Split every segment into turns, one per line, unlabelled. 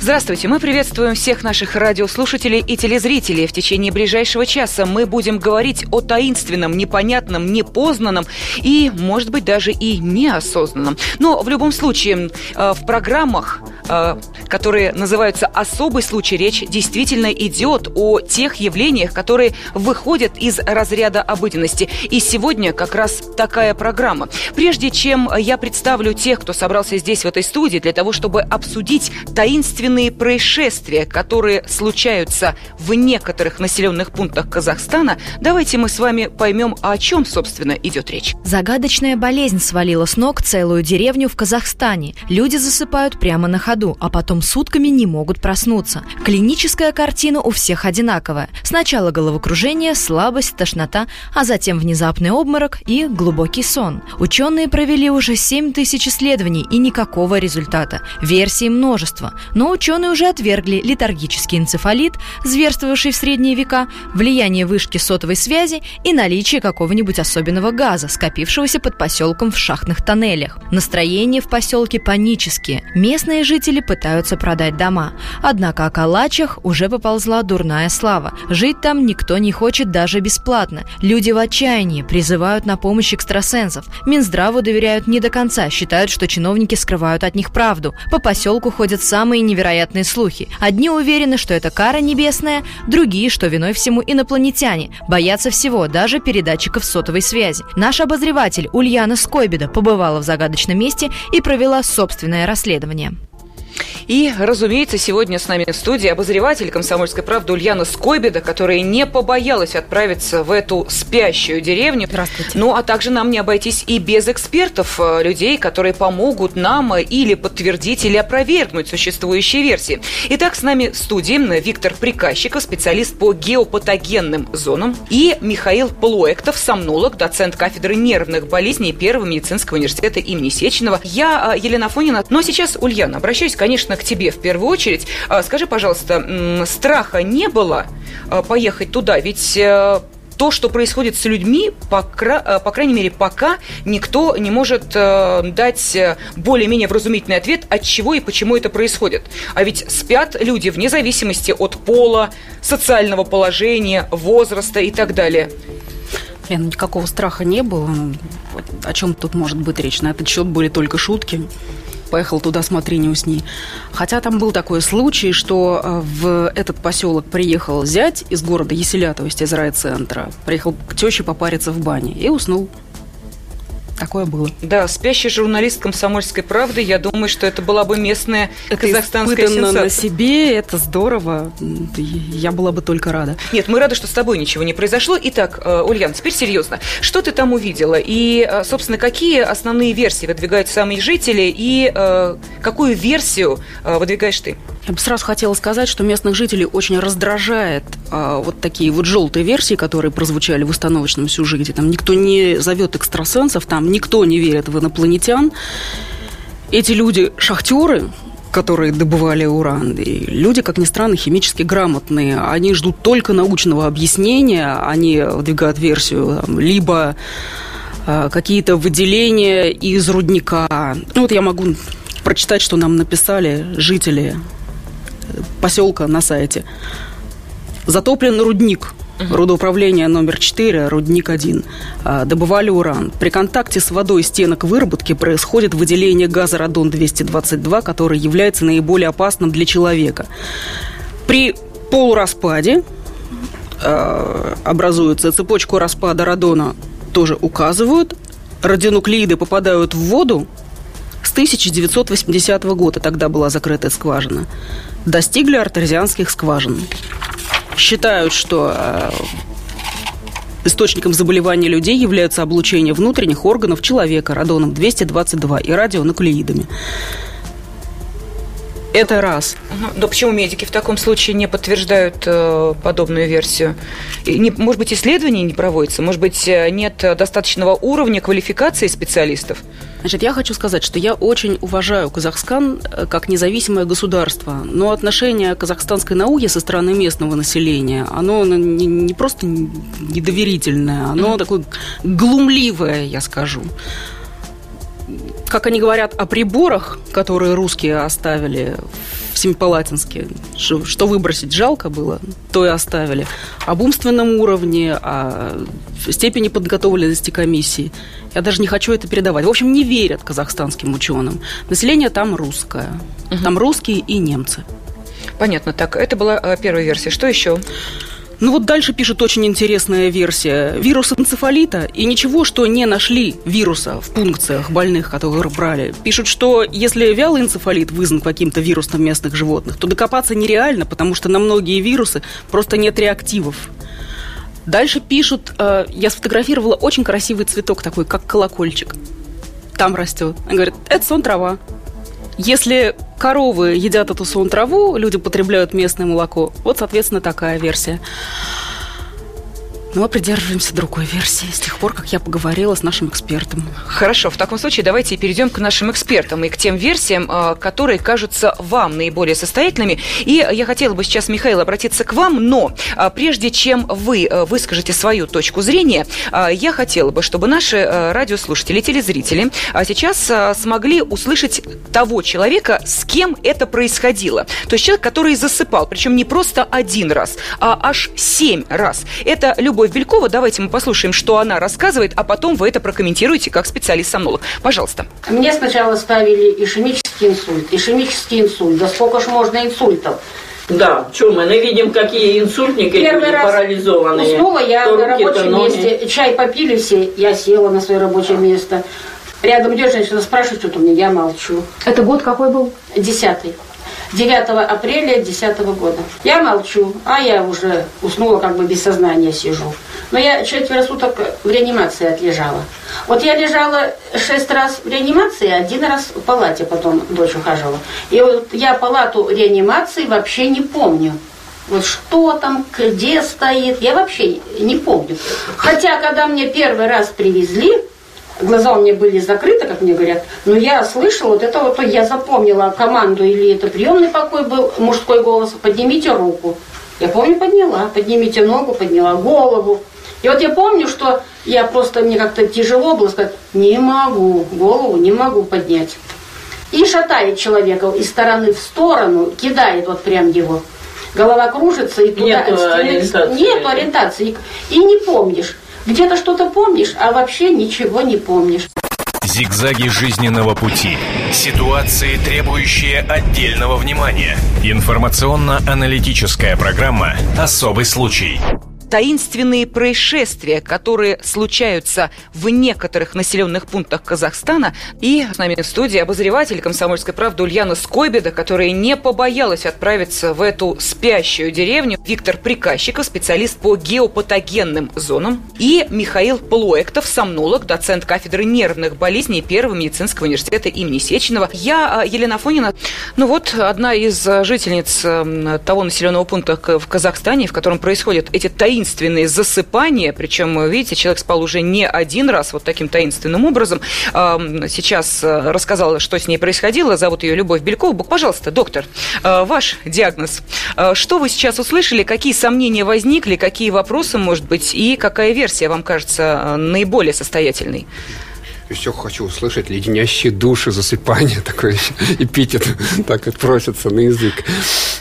Здравствуйте, мы приветствуем всех наших радиослушателей и телезрителей. В течение ближайшего часа мы будем говорить о таинственном, непонятном, непознанном и, может быть, даже и неосознанном. Но в любом случае, э, в программах Э, которые называются «Особый случай», речь действительно идет о тех явлениях, которые выходят из разряда обыденности. И сегодня как раз такая программа. Прежде чем я представлю тех, кто собрался здесь, в этой студии, для того, чтобы обсудить таинственные происшествия, которые случаются в некоторых населенных пунктах Казахстана, давайте мы с вами поймем, о чем, собственно, идет речь.
Загадочная болезнь свалила с ног целую деревню в Казахстане. Люди засыпают прямо на ходу, а потом сутками не могут проснуться. Клиническая картина у всех одинаковая. Сначала головокружение, слабость, тошнота, а затем внезапный обморок и глубокий сон. Ученые провели уже 7 тысяч исследований и никакого результата. Версий множество. Но ученые уже отвергли летаргический энцефалит, зверствовавший в средние века, влияние вышки сотовой связи и наличие какого-нибудь особенного газа, скопившегося под поселком в шахтных тоннелях. Настроение в поселке панические. Местные жители пытаются продать дома. Однако о Калачах уже поползла дурная слава. Жить там никто не хочет даже бесплатно. Люди в отчаянии призывают на помощь экстрасенсов. Минздраву доверяют не до конца, считают, что чиновники скрывают от них правду. По поселку ходят самые невероятные слухи. Одни уверены, что это кара небесная, другие, что виной всему инопланетяне. Боятся всего, даже передатчиков сотовой связи. Наш обозреватель Ульяна Скойбеда побывала в загадочном месте и провела собственное расследование.
И, разумеется, сегодня с нами в студии обозреватель «Комсомольской правды» Ульяна Скойбеда, которая не побоялась отправиться в эту спящую деревню.
Здравствуйте.
Ну, а также нам не обойтись и без экспертов, э, людей, которые помогут нам или подтвердить, или опровергнуть существующие версии. Итак, с нами в студии Виктор Приказчиков, специалист по геопатогенным зонам, и Михаил Плоектов, сомнолог, доцент кафедры нервных болезней Первого медицинского университета имени Сеченова. Я э, Елена Фонина. Но сейчас, Ульяна, обращаюсь, конечно, к тебе в первую очередь. А, скажи, пожалуйста, страха не было а, поехать туда? Ведь э, то, что происходит с людьми, по, э, по крайней мере, пока никто не может э, дать более-менее вразумительный ответ, от чего и почему это происходит. А ведь спят люди вне зависимости от пола, социального положения, возраста и так далее.
Лена, никакого страха не было. О чем тут может быть речь? На этот счет были только шутки поехал туда, смотри, не усни. Хотя там был такой случай, что э, в этот поселок приехал зять из города Еселя, то есть из райцентра. Приехал к теще попариться в бане и уснул. Такое было.
Да, спящий журналист «Комсомольской правды», я думаю, что это была бы местная это казахстанская сенсация.
на себе, это здорово. Я была бы только рада.
Нет, мы рады, что с тобой ничего не произошло. Итак, э, Ульян, теперь серьезно. Что ты там увидела? И, э, собственно, какие основные версии выдвигают сами жители? И э, какую версию выдвигаешь ты?
Я бы сразу хотела сказать, что местных жителей очень раздражает вот такие вот желтые версии, которые прозвучали в установочном сюжете. Там никто не зовет экстрасенсов, там никто не верит в инопланетян. Эти люди шахтеры, которые добывали уран. И люди, как ни странно, химически грамотные. Они ждут только научного объяснения, они выдвигают версию там, либо э, какие-то выделения из рудника. Ну, вот я могу прочитать, что нам написали жители поселка на сайте. Затоплен рудник. Рудоуправление номер 4, рудник 1. А, добывали уран. При контакте с водой стенок выработки происходит выделение газа радон-222, который является наиболее опасным для человека. При полураспаде э, образуется цепочку распада радона тоже указывают. Радионуклеиды попадают в воду с 1980 года, тогда была закрытая скважина достигли артезианских скважин. Считают, что э, источником заболевания людей являются облучение внутренних органов человека радоном 222 и радионуклеидами. Это раз.
Да почему медики в таком случае не подтверждают э, подобную версию? И не, может быть, исследований не проводятся? Может быть, э, нет достаточного уровня квалификации специалистов?
Значит, я хочу сказать, что я очень уважаю Казахстан э, как независимое государство, но отношение казахстанской науке со стороны местного населения, оно не, не просто недоверительное, оно mm-hmm. такое глумливое, я скажу как они говорят о приборах, которые русские оставили в Семипалатинске, что, выбросить жалко было, то и оставили. Об умственном уровне, о степени подготовленности комиссии. Я даже не хочу это передавать. В общем, не верят казахстанским ученым. Население там русское. Угу. Там русские и немцы.
Понятно. Так, это была э, первая версия. Что еще?
Ну вот дальше пишет очень интересная версия. Вирус энцефалита и ничего, что не нашли вируса в пункциях больных, которые брали. Пишут, что если вялый энцефалит вызван каким-то вирусом местных животных, то докопаться нереально, потому что на многие вирусы просто нет реактивов. Дальше пишут, э, я сфотографировала очень красивый цветок такой, как колокольчик. Там растет. Они говорят, это сон трава. Если коровы едят эту сон траву, люди потребляют местное молоко. Вот, соответственно, такая версия. Но мы придерживаемся другой версии с тех пор, как я поговорила с нашим экспертом.
Хорошо, в таком случае давайте перейдем к нашим экспертам и к тем версиям, а, которые кажутся вам наиболее состоятельными. И я хотела бы сейчас, Михаил, обратиться к вам, но а, прежде чем вы а, выскажете свою точку зрения, я хотела бы, чтобы наши радиослушатели, телезрители сейчас смогли услышать того человека, с кем это происходило. То есть человек, который засыпал, причем не просто один раз, а аж семь раз. Это любой Любовь Белькова. Давайте мы послушаем, что она рассказывает, а потом вы это прокомментируете как специалист-сомнолог. Пожалуйста.
Мне сначала ставили ишемический инсульт. Ишемический инсульт. Да сколько ж можно инсультов?
Да, что мы, мы видим, какие инсультники
Первый раз
парализованные.
Уснула я на рабочем ноги. месте. Чай попили все, я села на свое рабочее место. Рядом идет женщина, спрашивает что-то мне, я молчу.
Это год какой был?
Десятый. 9 апреля 2010 года. Я молчу, а я уже уснула, как бы без сознания сижу. Но я четверо суток в реанимации отлежала. Вот я лежала шесть раз в реанимации, один раз в палате потом дочь ухаживала. И вот я палату реанимации вообще не помню. Вот что там, где стоит, я вообще не помню. Хотя, когда мне первый раз привезли, глаза у меня были закрыты, как мне говорят, но я слышала, вот это вот я запомнила команду, или это приемный покой был, мужской голос, поднимите руку. Я помню, подняла, поднимите ногу, подняла голову. И вот я помню, что я просто, мне как-то тяжело было сказать, не могу, голову не могу поднять. И шатает человека из стороны в сторону, кидает вот прям его. Голова кружится и туда.
Нет ориентации.
Нет ориентации. И не помнишь. Где-то что-то помнишь, а вообще ничего не помнишь.
Зигзаги жизненного пути. Ситуации, требующие отдельного внимания. Информационно-аналитическая программа «Особый случай»
таинственные происшествия, которые случаются в некоторых населенных пунктах Казахстана. И с нами в студии обозреватель «Комсомольской правды» Ульяна Скойбеда, которая не побоялась отправиться в эту спящую деревню. Виктор Приказчиков, специалист по геопатогенным зонам. И Михаил Плоектов, сомнолог, доцент кафедры нервных болезней Первого медицинского университета имени Сеченова. Я, а, Елена Фонина, ну вот, одна из жительниц того населенного пункта в Казахстане, в котором происходят эти таинственные таинственные засыпания, причем, видите, человек спал уже не один раз вот таким таинственным образом. Сейчас э, рассказала, что с ней происходило. Зовут ее Любовь Белькова. Пожалуйста, доктор, э, ваш диагноз. Э, что вы сейчас услышали? Какие сомнения возникли? Какие вопросы, может быть? И какая версия вам кажется наиболее состоятельной?
Все хочу услышать леденящие души, засыпание, такой эпитет, так и просится на язык.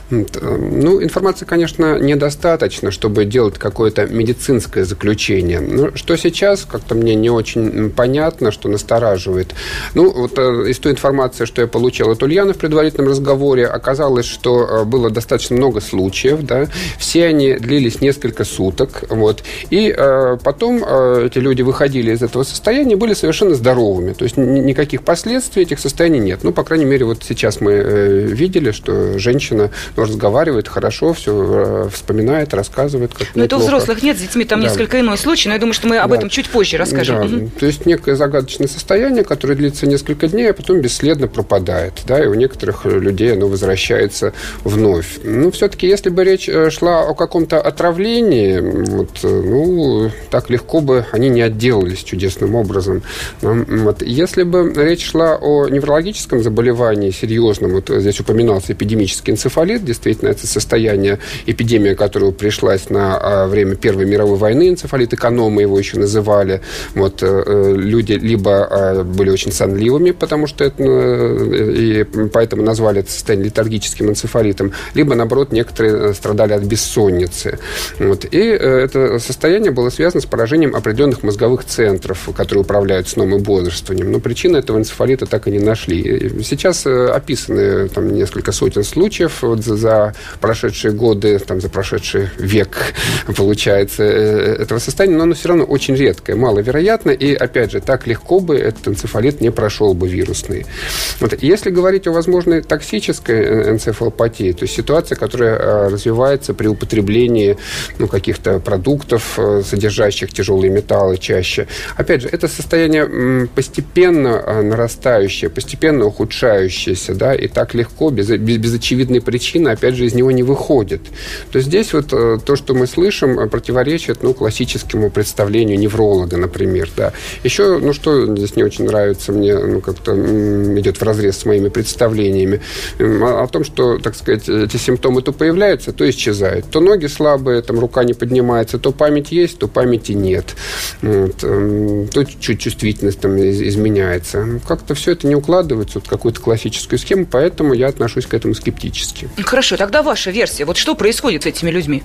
Ну, информации, конечно, недостаточно, чтобы делать какое-то медицинское заключение. Но что сейчас, как-то мне не очень понятно, что настораживает. Ну, вот э, из той информации, что я получил от Ульяны в предварительном разговоре, оказалось, что э, было достаточно много случаев, да, все они длились несколько суток, вот, и э, потом э, эти люди выходили из этого состояния, были совершенно здоровыми. То есть никаких последствий этих состояний нет. Ну, по крайней мере, вот сейчас мы э, видели, что женщина ну, разговаривает хорошо, все э, вспоминает, рассказывает. Как
но это у взрослых нет, с детьми там да. несколько иной случай, но я думаю, что мы об да. этом чуть позже расскажем.
Да. Угу. То есть некое загадочное состояние, которое длится несколько дней, а потом бесследно пропадает. Да, и у некоторых людей оно возвращается вновь. Ну, все-таки, если бы речь шла о каком-то отравлении, вот, ну, так легко бы они не отделались чудесным образом. Вот. Если бы речь шла о неврологическом заболевании серьезном, вот здесь упоминался эпидемический энцефалит, действительно, это состояние, эпидемия, которая пришлась на а, время Первой мировой войны, энцефалит эконома его еще называли. Вот, э, э, люди либо а, были очень сонливыми, потому что это, э, и поэтому назвали это состояние летаргическим энцефалитом, либо, наоборот, некоторые страдали от бессонницы. Вот. И это состояние было связано с поражением определенных мозговых центров, которые управляют сном и бодрствованием. Но причины этого энцефалита так и не нашли. Сейчас э, описаны там, несколько сотен случаев вот, за прошедшие годы, там, за прошедший век, получается, э, этого состояния, но оно все равно очень редкое, маловероятно, и, опять же, так легко бы этот энцефалит не прошел бы вирусный. Вот. Если говорить о возможной токсической э, энцефалопатии, то есть ситуация, которая развивается при употреблении ну, каких-то продуктов, содержащих тяжелые металлы чаще. Опять же, это состояние постепенно а, нарастающее, постепенно ухудшающееся, да, и так легко, без, без, без очевидной причины, опять же, из него не выходит. То здесь вот э, то, что мы слышим, э, противоречит, ну, классическому представлению невролога, например, да. Еще, ну, что здесь не очень нравится мне, ну, как-то идет в разрез с моими представлениями, о, том, что, так сказать, эти симптомы то появляются, то исчезают. То ноги слабые, там, рука не поднимается, то память есть, то памяти нет. Вот. Эм, то чуть чувствительность там изменяется. Как-то все это не укладывается в какую-то классическую схему, поэтому я отношусь к этому скептически.
Хорошо, тогда ваша версия. Вот что происходит с этими людьми?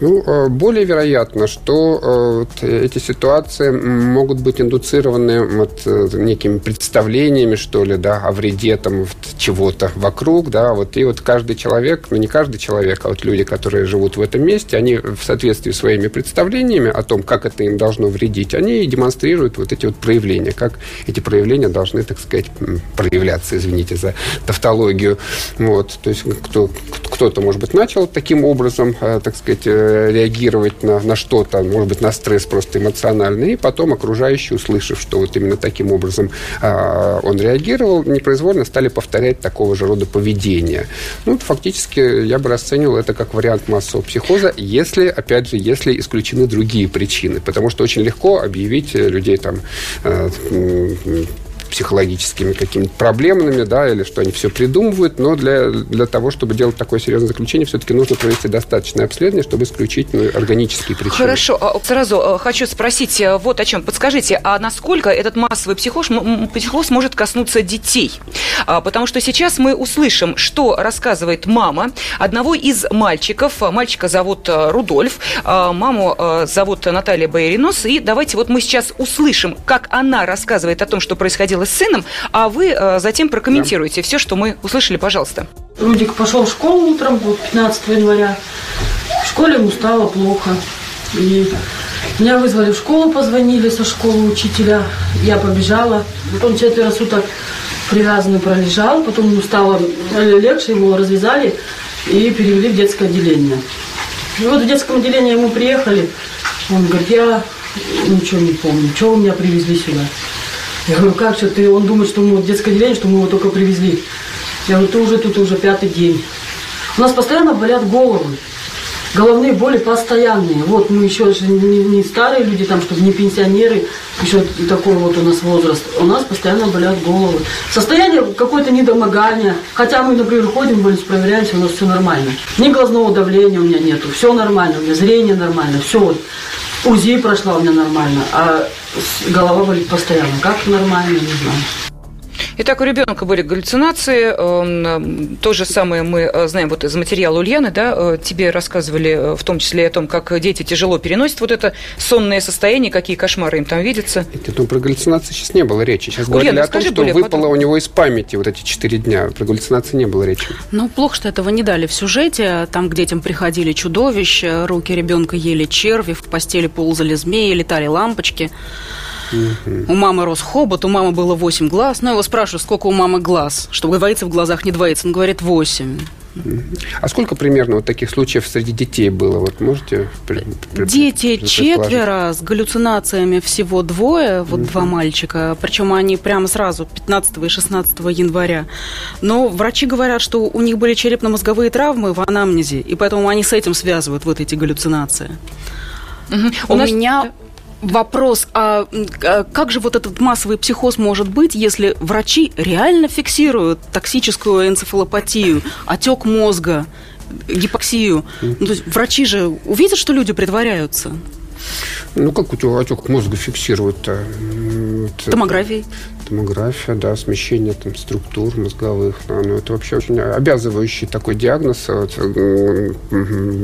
Ну, э, более вероятно, что э, вот эти ситуации могут быть индуцированы вот э, некими представлениями, что ли, да, о вреде там вот, чего-то вокруг, да, вот. И вот каждый человек, ну не каждый человек, а вот люди, которые живут в этом месте, они в соответствии с своими представлениями о том, как это им должно вредить, они демонстрируют вот эти вот проявления, как эти проявления должны, так сказать, проявляться, извините за тавтологию, вот, то есть кто, кто-то, может быть, начал таким образом, так сказать, реагировать на, на что-то, может быть, на стресс просто эмоциональный, и потом окружающие, услышав, что вот именно таким образом а, он реагировал, непроизвольно стали повторять такого же рода поведение. Ну, фактически я бы расценивал это как вариант массового психоза, если, опять же, если исключены другие причины, потому что очень легко объявить людей там э, психологическими какими-то проблемами, да, или что они все придумывают, но для, для того, чтобы делать такое серьезное заключение, все-таки нужно провести достаточное обследование, чтобы исключить ну, органические причины.
Хорошо, а, сразу э, хочу спросить э, вот о чем. Подскажите, а насколько этот массовый психоз, психоз может коснуться детей? А, потому что сейчас мы услышим, что рассказывает мама одного из мальчиков. Мальчика зовут э, Рудольф, а, маму зовут Наталья Байринос. И давайте вот мы сейчас услышим, как она рассказывает о том, что происходило с сыном, а вы э, затем прокомментируете да. все, что мы услышали, пожалуйста.
Рудик пошел в школу утром, вот 15 января. В школе ему стало плохо. И меня вызвали в школу, позвонили со школы учителя. Я побежала. Потом четверо суток привязанный пролежал. Потом ему стало легче, его развязали и перевели в детское отделение. И вот в детском отделении ему приехали. Он говорит, я ничего не помню, что вы меня привезли сюда. Я говорю, как что ты? Он думает, что мы в детское отделение, что мы его только привезли. Я говорю, ты уже тут уже пятый день. У нас постоянно болят головы. Головные боли постоянные. Вот мы еще не, не старые люди, там, чтобы не пенсионеры, еще такой вот у нас возраст. У нас постоянно болят головы. Состояние какое-то недомогание. Хотя мы, например, ходим в больницу, проверяемся, у нас все нормально. Ни глазного давления у меня нету. Все нормально, у меня зрение нормально. Все вот. УЗИ прошла у меня нормально. А голова болит постоянно. Как нормально, не знаю.
Итак, у ребенка были галлюцинации. Эм, то же самое мы э, знаем вот из материала Ульяны, да, э, тебе рассказывали э, в том числе о том, как дети тяжело переносят вот это сонное состояние, какие кошмары им там видятся.
Это, ну, про галлюцинации сейчас не было речи. Сейчас Ульяна, говорили о том, что выпало подробно. у него из памяти вот эти четыре дня. Про галлюцинации не было речи.
Ну, плохо, что этого не дали в сюжете. Там к детям приходили чудовища, руки ребенка ели черви, в постели ползали змеи, летали лампочки. У мамы рос хобот, у мамы было 8 глаз. Ну, я его спрашиваю, сколько у мамы глаз? Что говорится в глазах не двоится. Он говорит 8.
А сколько примерно вот таких случаев среди детей было? Вот можете
Дети четверо, с галлюцинациями всего двое, вот угу. два мальчика, причем они прямо сразу, 15 и 16 января. Но врачи говорят, что у них были черепно-мозговые травмы в анамнезе, и поэтому они с этим связывают вот эти галлюцинации. Угу. У, у нас... меня Вопрос, а, а как же вот этот массовый психоз может быть, если врачи реально фиксируют токсическую энцефалопатию, отек мозга, гипоксию? Ну, то есть врачи же увидят, что люди притворяются.
Ну, как у тебя отек мозга фиксируют-то?
Томографией
томография, да, смещение там, структур мозговых. Да, ну, это вообще очень обязывающий такой диагноз, вот,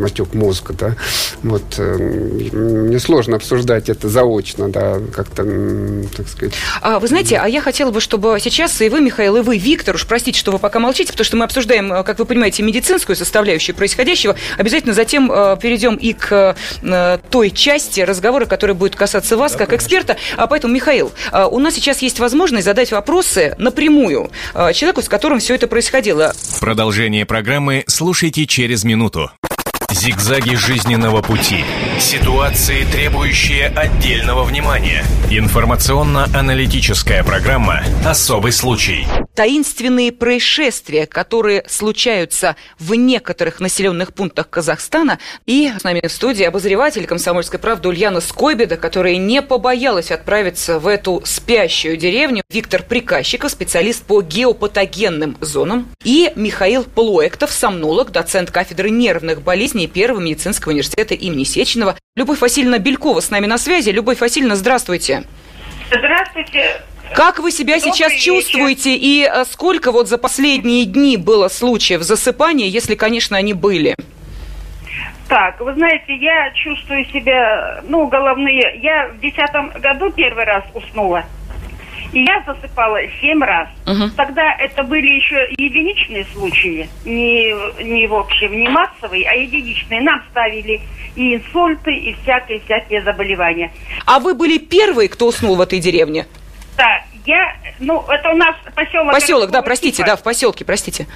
отек мозга, да. Вот, э, мне сложно обсуждать это заочно, да, как-то, так сказать.
А, вы знаете, а я хотела бы, чтобы сейчас и вы, Михаил, и вы, Виктор, уж простите, что вы пока молчите, потому что мы обсуждаем, э, как вы понимаете, медицинскую составляющую происходящего. Обязательно затем э, перейдем и к той части разговора, которая будет касаться вас, да, как конечно. эксперта. А поэтому, Михаил, у нас сейчас есть возможность возможность задать вопросы напрямую э, человеку, с которым все это происходило.
Продолжение программы слушайте через минуту. Зигзаги жизненного пути. Ситуации, требующие отдельного внимания. Информационно-аналитическая программа «Особый случай».
Таинственные происшествия, которые случаются в некоторых населенных пунктах Казахстана. И с нами в студии обозреватель «Комсомольской правды» Ульяна Скойбеда, которая не побоялась отправиться в эту спящую деревню. Виктор Приказчиков, специалист по геопатогенным зонам. И Михаил Полуэктов, сомнолог, доцент кафедры нервных болезней жизни Первого медицинского университета имени Сеченова. Любовь Васильевна Белькова с нами на связи. Любовь Васильевна, здравствуйте.
Здравствуйте.
Как вы себя Добрый сейчас вечер. чувствуете и э, сколько вот за последние дни было случаев засыпания, если, конечно, они были?
Так, вы знаете, я чувствую себя, ну, головные. Я в десятом году первый раз уснула. И я засыпала семь раз. Угу. Тогда это были еще единичные случаи, не, не в общем, не массовые, а единичные. Нам ставили и инсульты, и всякие-всякие заболевания.
А вы были первые, кто уснул в этой деревне?
Да, я, ну, это у нас поселок...
Поселок, да, простите, типа. да, в поселке, простите.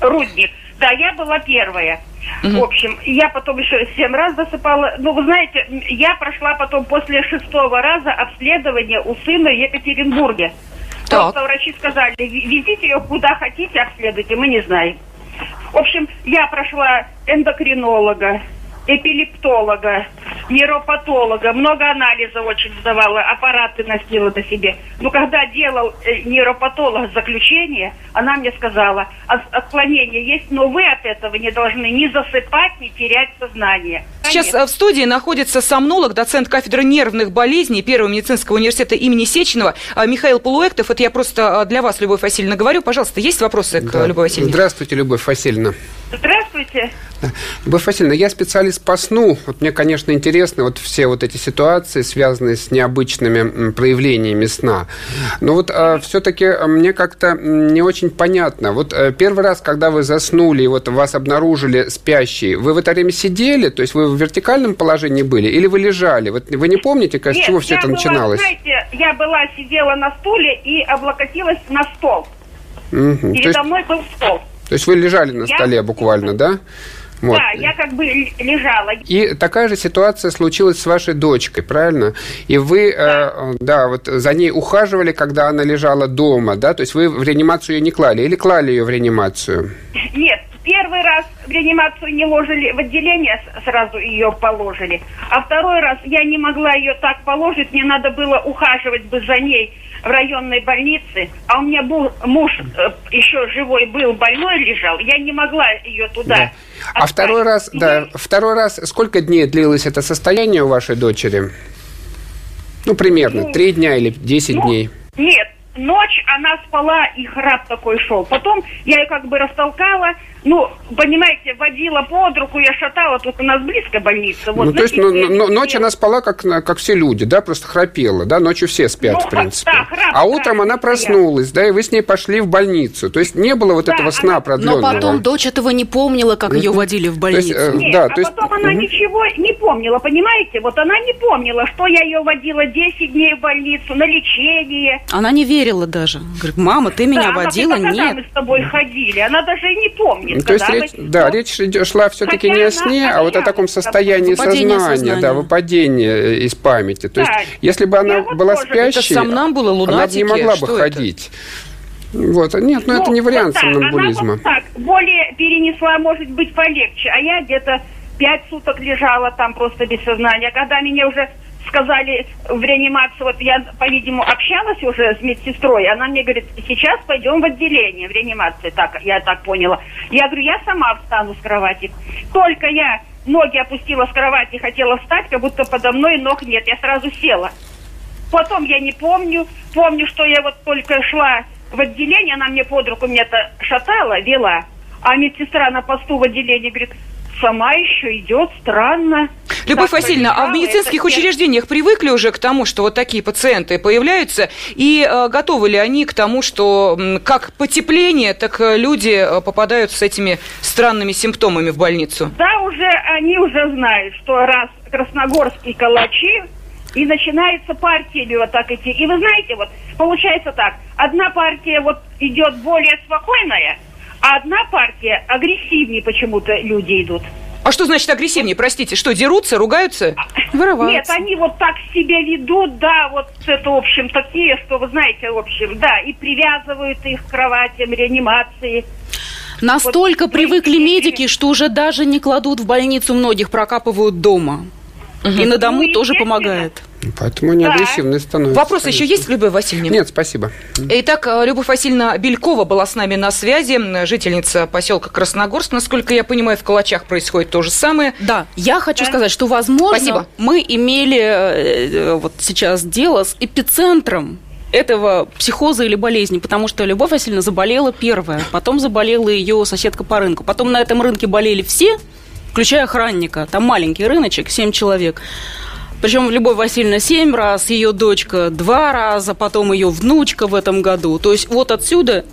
Рудник. Да, я была первая. Угу. В общем, я потом еще семь раз засыпала. Ну, вы знаете, я прошла потом после шестого раза обследование у сына в Екатеринбурге. Так. Просто врачи сказали, везите ее куда хотите, обследуйте, мы не знаем. В общем, я прошла эндокринолога, эпилептолога, нейропатолога, много анализов очень сдавала, аппараты носила на себе. Но когда делал э, нейропатолог заключение, она мне сказала, отклонение есть, но вы от этого не должны ни засыпать, ни терять сознание.
Сейчас Конечно. Э, в студии находится сомнолог, доцент кафедры нервных болезней Первого медицинского университета имени Сеченова а, Михаил Полуэктов. Это я просто э, для вас, Любовь Васильевна, говорю. Пожалуйста, есть вопросы к да. Любовь Васильевне?
Здравствуйте, Любовь Васильевна.
Здравствуйте.
Любовь Васильевна, я специалист по сну. Вот мне, конечно, интересны вот все вот эти ситуации, связанные с необычными проявлениями сна. Но вот а, все-таки мне как-то не очень понятно. Вот а, первый раз, когда вы заснули, и вот вас обнаружили спящие, вы в это время сидели, то есть вы в вертикальном положении были, или вы лежали? Вот вы не помните, как, Нет, с чего все это
была,
начиналось?
Знаете, я была, сидела на стуле и облокотилась на стол. Угу. Передо есть, мной был стол.
То есть вы лежали на я... столе буквально, да?
Вот. Да, я как бы лежала.
И такая же ситуация случилась с вашей дочкой, правильно? И вы, да, э, да вот за ней ухаживали, когда она лежала дома, да? То есть вы в реанимацию ее не клали или клали ее в реанимацию?
Нет, первый раз в реанимацию не ложили, в отделение сразу ее положили. А второй раз я не могла ее так положить, мне надо было ухаживать бы за ней в районной больнице, а у меня был муж э, еще живой был, больной лежал, я не могла ее туда. Да.
А второй раз, да, второй раз, сколько дней длилось это состояние у вашей дочери? Ну, примерно, три ну, дня или десять ну, дней?
Нет, ночь она спала, и храп такой шел. Потом я ее как бы растолкала, ну, понимаете, водила под руку, я шатала, тут у нас близко больница. Вот,
ну, то есть ну,
я-
но- ночь она спала, как, на- как все люди, да, просто храпела, да, ночью все спят,
Ну,
в принципе.
да, храп,
а утром
да,
она проснулась, да, и вы с ней пошли в больницу. То есть не было вот
Да,
этого
она-
сна
Но
продленного.
Но потом дочь этого не помнила, как ее водили в
То есть,
больницу.
э,
Нет,
да,
а
то есть-
потом она
Мгм.
ничего не помнила, понимаете? Вот она не помнила, что я ее водила 10 дней в больницу на лечение.
Она не верила даже. Говорит, мама, ты меня
да, она
водила?
а когда
Нет.
мы с тобой ходили? Она даже и не помнит.
Ну, То есть речь, да,
Ну,
речь шла все-таки не о
она
сне, а вот о таком состоянии сознания,
сознания.
да, выпадение э, из памяти. То есть,
Да.
если бы она
вот
была
тоже-
спящей,
Это сомнамбулы,
она бы не могла бы
Что это?
ходить. Вот, нет, ну, это
Ну,
не вариант
вот так,
сомнамбулизма.
Она вот так, более перенесла, может быть, полегче. А я где-то пять суток лежала там просто без сознания. Когда меня уже сказали в реанимацию, вот я, по-видимому, общалась уже с медсестрой, она мне говорит, сейчас пойдем в отделение, в реанимации, так, я так поняла. Я говорю, я сама встану с кровати. Только я ноги опустила с кровати, хотела встать, как будто подо мной ног нет, я сразу села. Потом я не помню. Помню, что я вот только шла в отделение, она мне под руку меня-то шатала, вела. А медсестра на посту в отделении говорит, сама еще идет, странно.
Любовь
Так
Васильевна, а в медицинских учреждениях привыкли уже к тому, что вот такие пациенты появляются, и э, готовы ли они к тому, что как потепление, так э, люди э, попадают с этими странными симптомами в больницу?
Да, уже они уже знают, что раз красногорские калачи, и начинается партиями вот так идти. И вы знаете, вот получается так, одна партия вот идет более спокойная, а одна партия агрессивнее почему-то люди идут.
А что значит агрессивнее? Простите, что, дерутся, ругаются?
Нет,
Вырываются.
они вот так себя ведут, да, вот это, в общем, такие, что, вы знаете, в общем, да, и привязывают их к кроватям, реанимации.
Настолько
Вот,
привыкли
ну,
медики, что уже даже не кладут в больницу многих, прокапывают дома. И на дому
Ну,
тоже помогает.
Поэтому они
Да.
агрессивные становятся.
Вопрос еще
конечно.
есть, Любовь Васильевна?
Нет, спасибо.
Итак, э, Любовь Васильевна Белькова была с нами на связи, жительница поселка Красногорск. Насколько я понимаю, в Калачах происходит то же самое.
Да, я хочу
Да.
сказать, что, возможно,
Спасибо.
мы имели э, э, вот сейчас дело с эпицентром этого психоза или болезни, потому что Любовь Васильевна заболела первая, потом заболела ее соседка по рынку, потом на этом рынке болели все, включая охранника, там маленький рыночек, 7 человек. Причем Любовь Васильевна семь раз, ее дочка два раза, потом ее внучка в этом году. То есть вот отсюда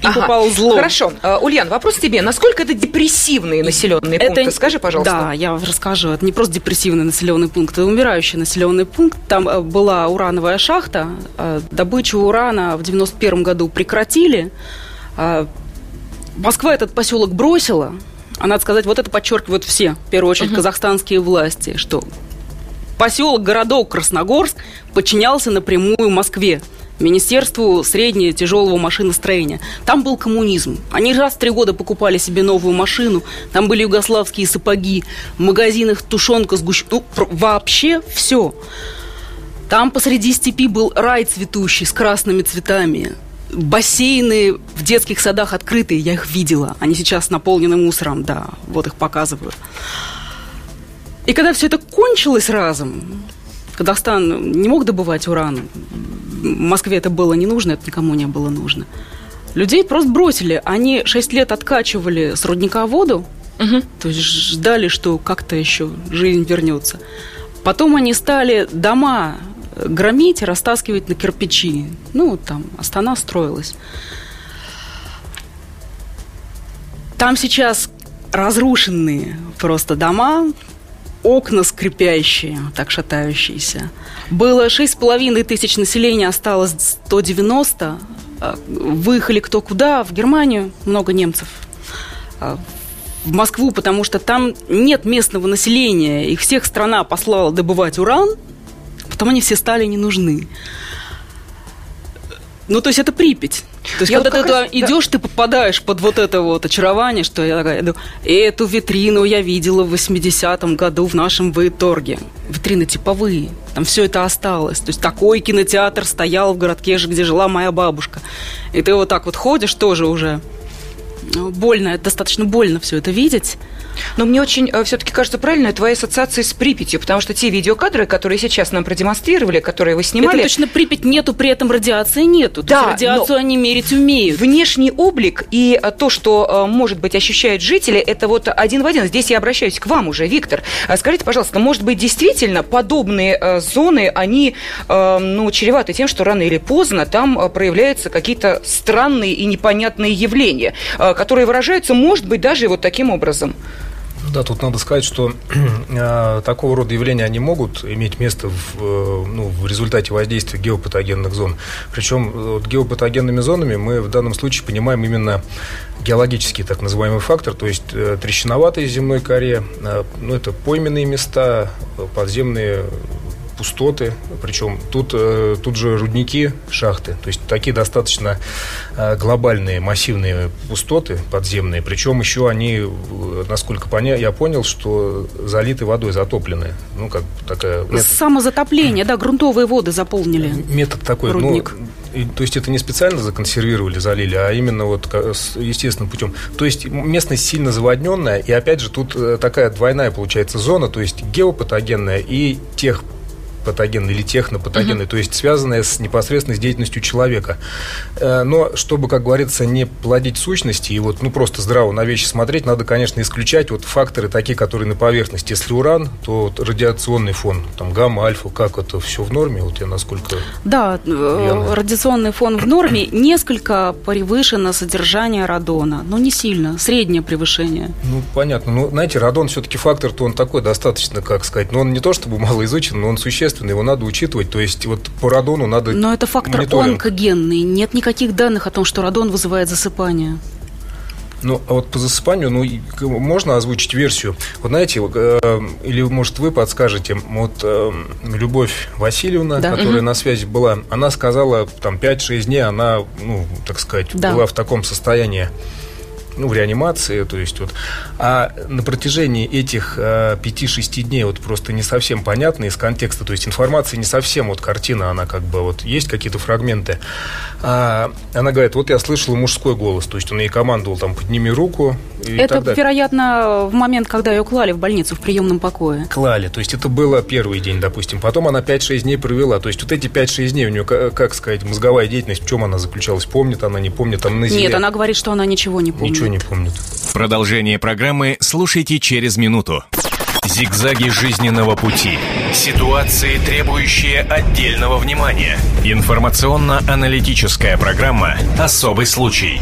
и
Ага.
поползло.
Хорошо. Э, Ульян, вопрос тебе. Насколько это депрессивные населенные пункты? Скажи, пожалуйста.
Да, я расскажу. Это не просто депрессивный населенный пункт, это умирающий населенный пункт. Там э, была урановая шахта. э, Добычу урана в 91 году прекратили. Москва этот поселок бросила. А надо сказать, вот это подчеркивают все, в первую очередь казахстанские власти, что поселок, городок Красногорск подчинялся напрямую Москве. Министерству среднего тяжелого машиностроения. Там был коммунизм. Они раз в три года покупали себе новую машину. Там были югославские сапоги. В магазинах тушенка, сгущ... Ну, вообще все. Там посреди степи был рай цветущий с красными цветами. Бассейны в детских садах открытые, я их видела. Они сейчас наполнены мусором, да, вот их показываю. И когда все это кончилось разом, Казахстан не мог добывать уран, Москве это было не нужно, это никому не было нужно. Людей просто бросили. Они 6 лет откачивали с рудника воду, то есть ждали, что как-то еще жизнь вернется. Потом они стали дома громить, растаскивать на кирпичи. Ну, там Астана строилась. Там сейчас разрушенные просто дома, окна скрипящие, так шатающиеся. Было 6,5 тысяч населения, осталось 190. А, Выехали кто куда, в Германию, много немцев. А, В Москву, потому что там нет местного населения. Их всех страна послала добывать уран, потом они все стали не нужны. Ну, то есть это Припять. То есть,
Я
когда
вот
ты
как раз-
туда идешь, ты попадаешь под вот это вот очарование, что я такая, иду, эту витрину я видела в 80-м году в нашем Вейторге. Витрины типовые, там все это осталось. То есть такой кинотеатр стоял в городке же, где жила моя бабушка. И ты вот так вот ходишь тоже уже. Ну, Больно, достаточно больно все это видеть.
Но мне очень э, все-таки кажется правильной твоя ассоциация с Припятью, потому что те видеокадры, которые сейчас нам продемонстрировали, которые вы снимали...
Это точно Припять нету, при этом радиации нету.
Да,
То есть радиацию они мерить умеют.
Внешний облик и э, то, что, э, может быть, ощущают жители, это вот один в один. Здесь я обращаюсь к вам уже, Виктор. А скажите, пожалуйста, может быть, действительно подобные зоны, они, ну, чреваты тем, что рано или поздно там проявляются какие-то странные и непонятные явления, которые выражаются, может быть, даже вот таким образом?
Да, тут надо сказать, что э, такого рода явления они могут иметь место в, э, ну, в результате воздействия геопатогенных зон. Причем э, вот, геопатогенными зонами мы в данном случае понимаем именно геологический так называемый фактор, то есть э, трещиноватые земной коре, ну, это пойменные места, подземные пустоты, причем тут, э, тут же рудники, шахты, то есть такие достаточно э, глобальные, массивные пустоты подземные, причем еще они, э, насколько поня... я понял, что залиты водой, затоплены. Ну, как такая...
Метод... Самозатопление, да, грунтовые воды заполнили.
Метод такой, ну, Рудник. ну, то есть это не специально законсервировали, залили, а именно вот естественным путем. То есть местность сильно заводненная, и опять же тут такая двойная получается зона, то есть геопатогенная и тех патогенной или технопатогенной, угу. то есть связанная с непосредственно с деятельностью человека. Э, но чтобы, как говорится, не плодить сущности и вот ну просто здраво на вещи смотреть, надо, конечно, исключать вот факторы такие, которые на поверхности. Если уран, то вот радиационный фон, там гамма, альфа, как это все в норме? Вот я насколько...
Да. Э, радиационный фон в норме несколько превышено содержание радона, но не сильно, среднее превышение.
Ну, понятно. Ну, знаете, радон все-таки фактор-то он такой достаточно, как сказать, но он не то чтобы мало изучен, но он существенно естественно, его надо учитывать. То есть вот по радону надо
Но это фактор мониторинг. онкогенный. Нет никаких данных о том, что радон вызывает засыпание.
Ну, а вот по засыпанию, ну, можно озвучить версию. Вот знаете, э, или, может, вы подскажете, вот э, Любовь Васильевна, да. которая угу. на связи была, она сказала, там, 5-6 дней она, ну, так сказать, да. была в таком состоянии ну, в реанимации, то есть вот. А на протяжении этих э, 5-6 дней вот просто не совсем понятно из контекста, то есть информация не совсем вот картина, она как бы вот есть какие-то фрагменты. А, она говорит, вот я слышала мужской голос, то есть он ей командовал там подними руку.
И это, вероятно, в момент, когда ее клали в больницу в приемном покое.
Клали, то есть это было первый день, допустим. Потом она 5-6 дней провела, то есть вот эти 5-6 дней у нее, как сказать, мозговая деятельность, в чем она заключалась? Помнит она, не помнит? Амнезия?
Нет, она говорит, что она ничего не помнит.
Ничего не помнит.
Продолжение программы слушайте через минуту. Зигзаги жизненного пути. Ситуации, требующие отдельного внимания. Информационно-аналитическая программа «Особый случай».